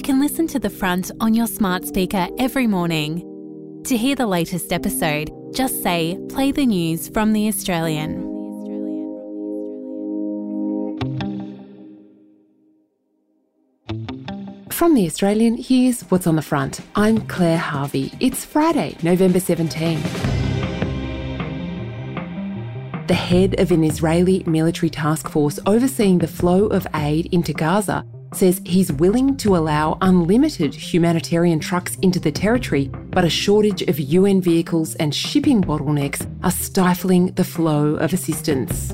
You can listen to The Front on your smart speaker every morning. To hear the latest episode, just say, Play the news from The Australian. From The Australian, here's what's on the front. I'm Claire Harvey. It's Friday, November 17. The head of an Israeli military task force overseeing the flow of aid into Gaza says he's willing to allow unlimited humanitarian trucks into the territory, but a shortage of UN vehicles and shipping bottlenecks are stifling the flow of assistance.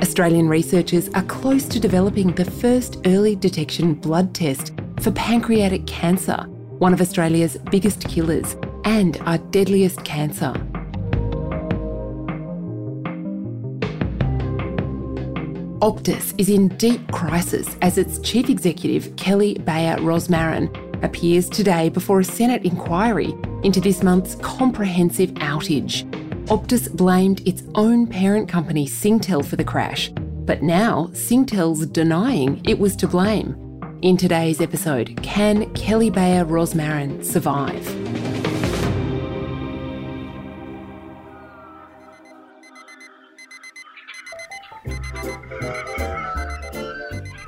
Australian researchers are close to developing the first early detection blood test for pancreatic cancer, one of Australia's biggest killers and our deadliest cancer. Optus is in deep crisis as its chief executive, Kelly Bayer Rosmarin, appears today before a Senate inquiry into this month's comprehensive outage. Optus blamed its own parent company, Singtel, for the crash, but now Singtel's denying it was to blame. In today's episode, can Kelly Bayer Rosmarin survive?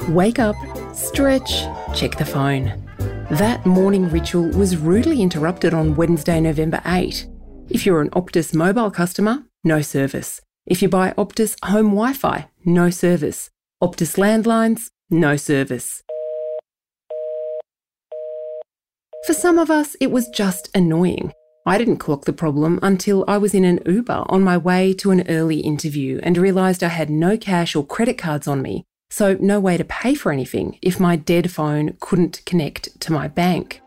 Wake up, stretch, check the phone. That morning ritual was rudely interrupted on Wednesday, November 8. If you're an Optus mobile customer, no service. If you buy Optus home Wi Fi, no service. Optus landlines, no service. For some of us, it was just annoying. I didn't clock the problem until I was in an Uber on my way to an early interview and realised I had no cash or credit cards on me, so no way to pay for anything if my dead phone couldn't connect to my bank.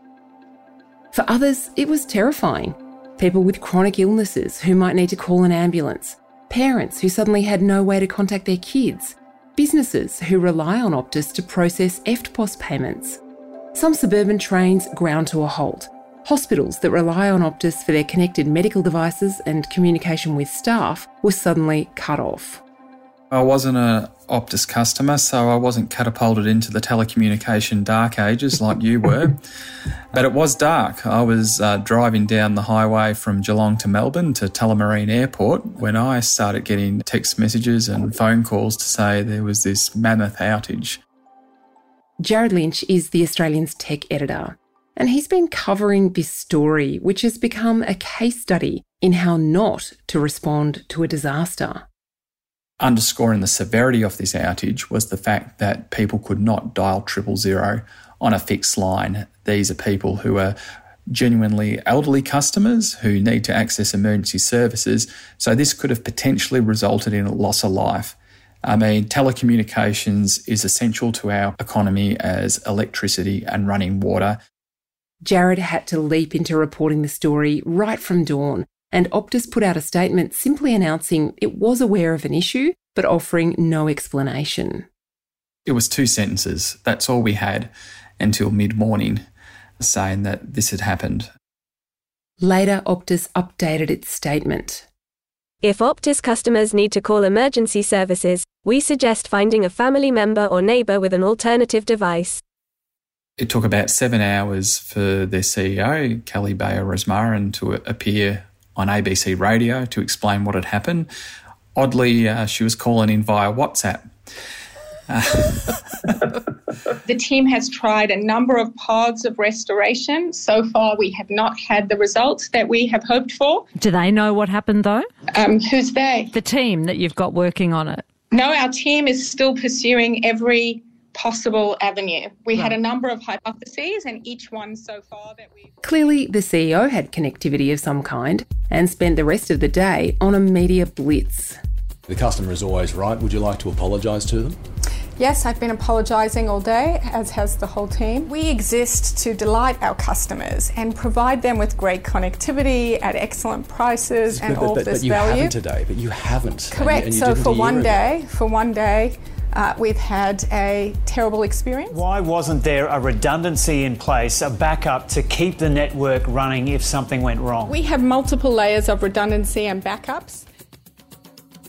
For others, it was terrifying. People with chronic illnesses who might need to call an ambulance, parents who suddenly had no way to contact their kids, businesses who rely on Optus to process EFTPOS payments. Some suburban trains ground to a halt. Hospitals that rely on Optus for their connected medical devices and communication with staff were suddenly cut off. I wasn't a Optus customer, so I wasn't catapulted into the telecommunication dark ages like you were. but it was dark. I was uh, driving down the highway from Geelong to Melbourne to Tullamarine Airport when I started getting text messages and phone calls to say there was this mammoth outage. Jared Lynch is the Australian's tech editor, and he's been covering this story, which has become a case study in how not to respond to a disaster underscoring the severity of this outage was the fact that people could not dial triple zero on a fixed line. These are people who are genuinely elderly customers who need to access emergency services. So this could have potentially resulted in a loss of life. I mean, telecommunications is essential to our economy as electricity and running water. Jared had to leap into reporting the story right from dawn and Optus put out a statement simply announcing it was aware of an issue, but offering no explanation. It was two sentences. That's all we had until mid morning, saying that this had happened. Later, Optus updated its statement. If Optus customers need to call emergency services, we suggest finding a family member or neighbour with an alternative device. It took about seven hours for their CEO, Kelly Bayer Rosmarin, to appear on ABC radio to explain what had happened. Oddly, uh, she was calling in via WhatsApp. the team has tried a number of paths of restoration. So far, we have not had the results that we have hoped for. Do they know what happened, though? Um, who's they? The team that you've got working on it. No, our team is still pursuing every possible avenue. We right. had a number of hypotheses, and each one so far that we. Clearly, the CEO had connectivity of some kind and spent the rest of the day on a media blitz. The customer is always right. Would you like to apologise to them? Yes, I've been apologising all day, as has the whole team. We exist to delight our customers and provide them with great connectivity at excellent prices and but, all but, this but you value. haven't today, but you haven't. Correct. And you, and you so for one ago. day, for one day, uh, we've had a terrible experience. Why wasn't there a redundancy in place, a backup to keep the network running if something went wrong? We have multiple layers of redundancy and backups.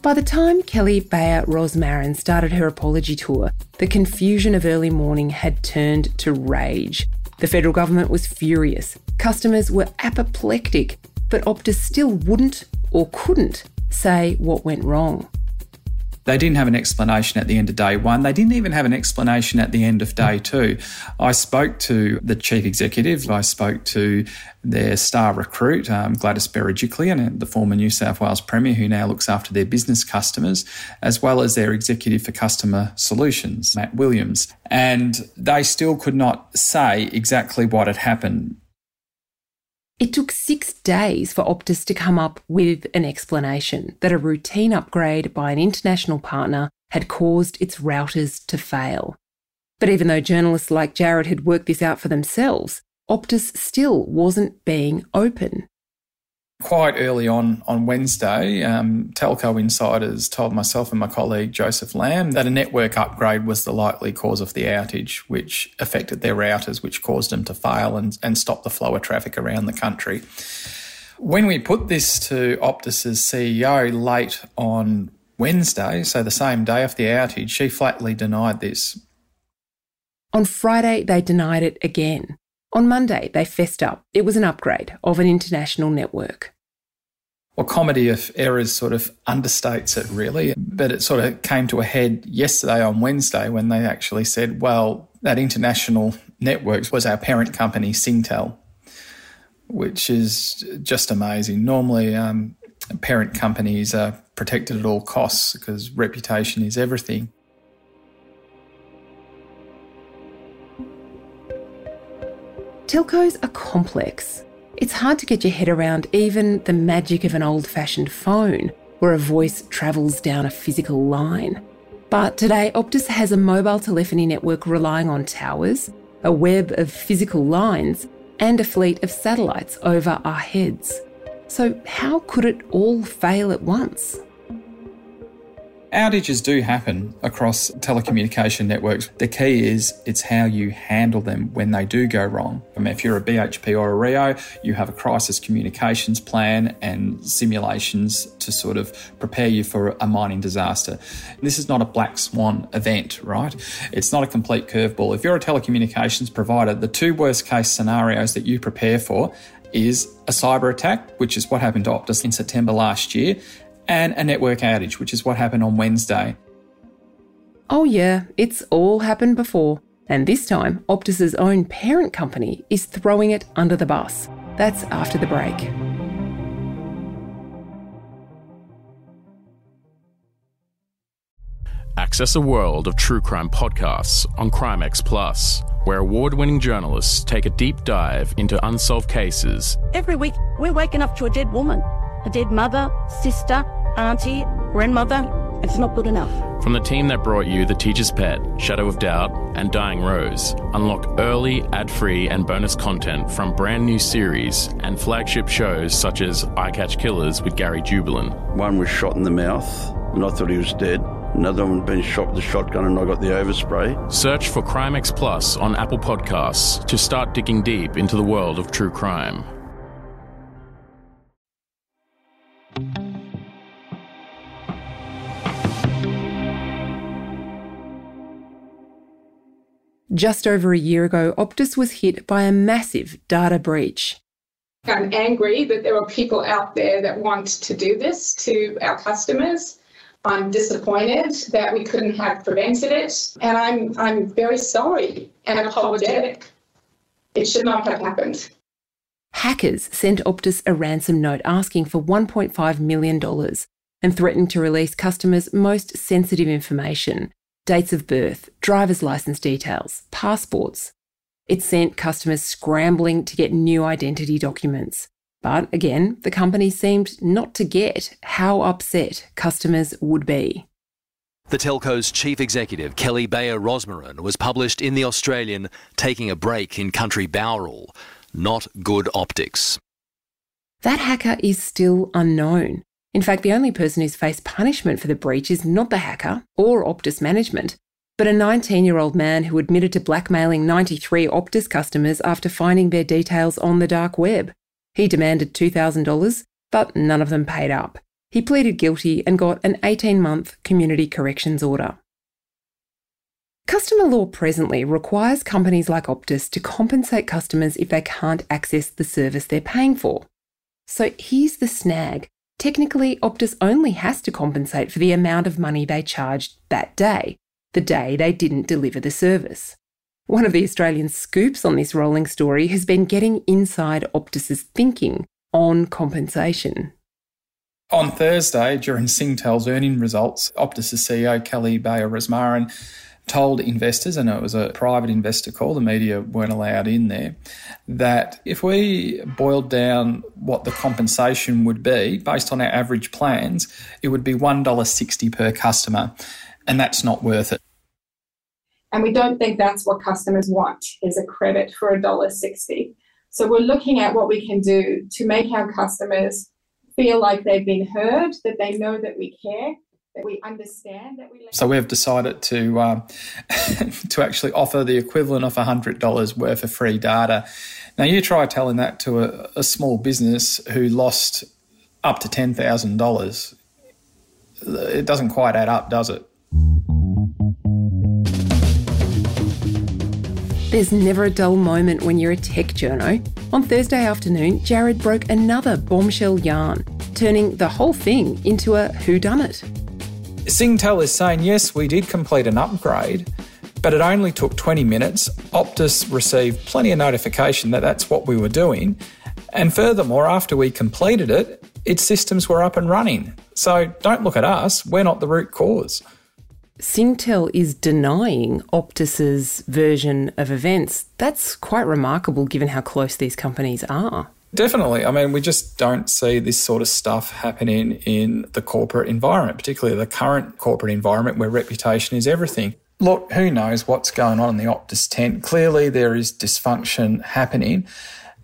By the time Kelly Bayer Rosmarin started her apology tour, the confusion of early morning had turned to rage. The federal government was furious. Customers were apoplectic, but Optus still wouldn't or couldn't say what went wrong. They didn't have an explanation at the end of day one. They didn't even have an explanation at the end of day two. I spoke to the chief executive. I spoke to their star recruit, um, Gladys Berejiklian, the former New South Wales Premier, who now looks after their business customers, as well as their executive for customer solutions, Matt Williams. And they still could not say exactly what had happened. It took six days for Optus to come up with an explanation that a routine upgrade by an international partner had caused its routers to fail. But even though journalists like Jared had worked this out for themselves, Optus still wasn't being open quite early on on Wednesday, um, telco insiders told myself and my colleague Joseph Lam that a network upgrade was the likely cause of the outage, which affected their routers, which caused them to fail and, and stop the flow of traffic around the country. When we put this to Optus's CEO late on Wednesday, so the same day of the outage, she flatly denied this. On Friday, they denied it again. On Monday, they fessed up. It was an upgrade of an international network. Well, comedy of errors sort of understates it really, but it sort of came to a head yesterday on Wednesday when they actually said, well, that international networks was our parent company, Singtel, which is just amazing. Normally, um, parent companies are protected at all costs because reputation is everything. Telcos are complex. It's hard to get your head around even the magic of an old fashioned phone where a voice travels down a physical line. But today, Optus has a mobile telephony network relying on towers, a web of physical lines, and a fleet of satellites over our heads. So, how could it all fail at once? Outages do happen across telecommunication networks. The key is it's how you handle them when they do go wrong. I mean, if you're a BHP or a Rio, you have a crisis communications plan and simulations to sort of prepare you for a mining disaster. This is not a black swan event, right? It's not a complete curveball. If you're a telecommunications provider, the two worst case scenarios that you prepare for is a cyber attack, which is what happened to Optus in September last year, and a network outage, which is what happened on Wednesday. Oh, yeah, it's all happened before. And this time, Optus's own parent company is throwing it under the bus. That's after the break. Access a world of true crime podcasts on Crimex Plus, where award winning journalists take a deep dive into unsolved cases. Every week, we're waking up to a dead woman, a dead mother, sister, auntie, grandmother. It's not good enough. From the team that brought you The Teacher's Pet, Shadow of Doubt, and Dying Rose, unlock early, ad free, and bonus content from brand new series and flagship shows such as I Catch Killers with Gary Jubelin. One was shot in the mouth, and I thought he was dead. Another one had been shot with a shotgun, and I got the overspray. Search for Crimex Plus on Apple Podcasts to start digging deep into the world of true crime. Just over a year ago, Optus was hit by a massive data breach. I'm angry that there are people out there that want to do this to our customers. I'm disappointed that we couldn't have prevented it, and I'm I'm very sorry and apologetic. It should not have happened. Hackers sent Optus a ransom note asking for $1.5 million and threatened to release customers' most sensitive information dates of birth, driver's license details, passports. It sent customers scrambling to get new identity documents. But again, the company seemed not to get how upset customers would be. The telco's chief executive, Kelly Bayer Rosmarin, was published in The Australian taking a break in country Bowral. Not good optics. That hacker is still unknown. In fact, the only person who's faced punishment for the breach is not the hacker or Optus management, but a 19 year old man who admitted to blackmailing 93 Optus customers after finding their details on the dark web. He demanded $2,000, but none of them paid up. He pleaded guilty and got an 18 month community corrections order. Customer law presently requires companies like Optus to compensate customers if they can't access the service they're paying for. So here's the snag. Technically, Optus only has to compensate for the amount of money they charged that day, the day they didn't deliver the service. One of the Australian scoops on this rolling story has been getting inside Optus's thinking on compensation. On Thursday, during Singtel's earning results, Optus's CEO Kelly Bayer Rosmarin told investors, and it was a private investor call, the media weren't allowed in there, that if we boiled down what the compensation would be based on our average plans, it would be $1.60 per customer, and that's not worth it. And we don't think that's what customers want is a credit for $1.60. So we're looking at what we can do to make our customers feel like they've been heard, that they know that we care, that we understand that we. So we've decided to uh, to actually offer the equivalent of hundred dollars worth of free data. Now you try telling that to a, a small business who lost up to ten thousand dollars. It doesn't quite add up, does it? There's never a dull moment when you're a tech journo. On Thursday afternoon, Jared broke another bombshell yarn, turning the whole thing into a whodunit. Singtel is saying, yes, we did complete an upgrade, but it only took 20 minutes. Optus received plenty of notification that that's what we were doing. And furthermore, after we completed it, its systems were up and running. So don't look at us, we're not the root cause. Singtel is denying Optus's version of events. That's quite remarkable given how close these companies are. Definitely. I mean, we just don't see this sort of stuff happening in the corporate environment, particularly the current corporate environment where reputation is everything. Look, who knows what's going on in the Optus tent? Clearly, there is dysfunction happening.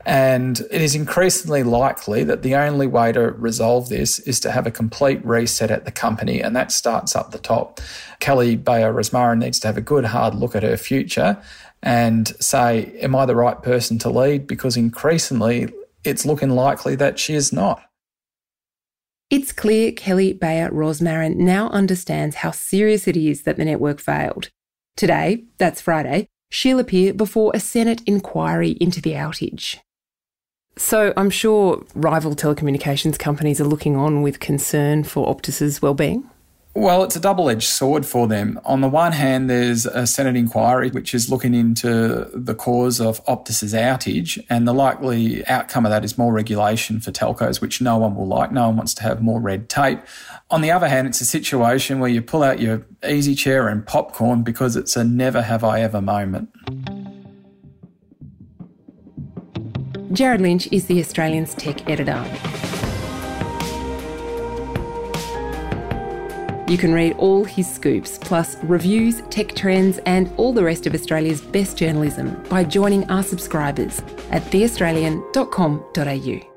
And it is increasingly likely that the only way to resolve this is to have a complete reset at the company, and that starts up the top. Kelly Bayer Rosmarin needs to have a good hard look at her future and say, Am I the right person to lead? Because increasingly it's looking likely that she is not. It's clear Kelly Bayer Rosmarin now understands how serious it is that the network failed. Today, that's Friday, she'll appear before a Senate inquiry into the outage. So I'm sure rival telecommunications companies are looking on with concern for Optus's well-being. Well, it's a double edged sword for them. On the one hand, there's a Senate inquiry which is looking into the cause of Optus's outage, and the likely outcome of that is more regulation for telcos, which no one will like. No one wants to have more red tape. On the other hand, it's a situation where you pull out your easy chair and popcorn because it's a never have I ever moment. Jared Lynch is the Australian's tech editor. You can read all his scoops, plus reviews, tech trends, and all the rest of Australia's best journalism by joining our subscribers at theaustralian.com.au.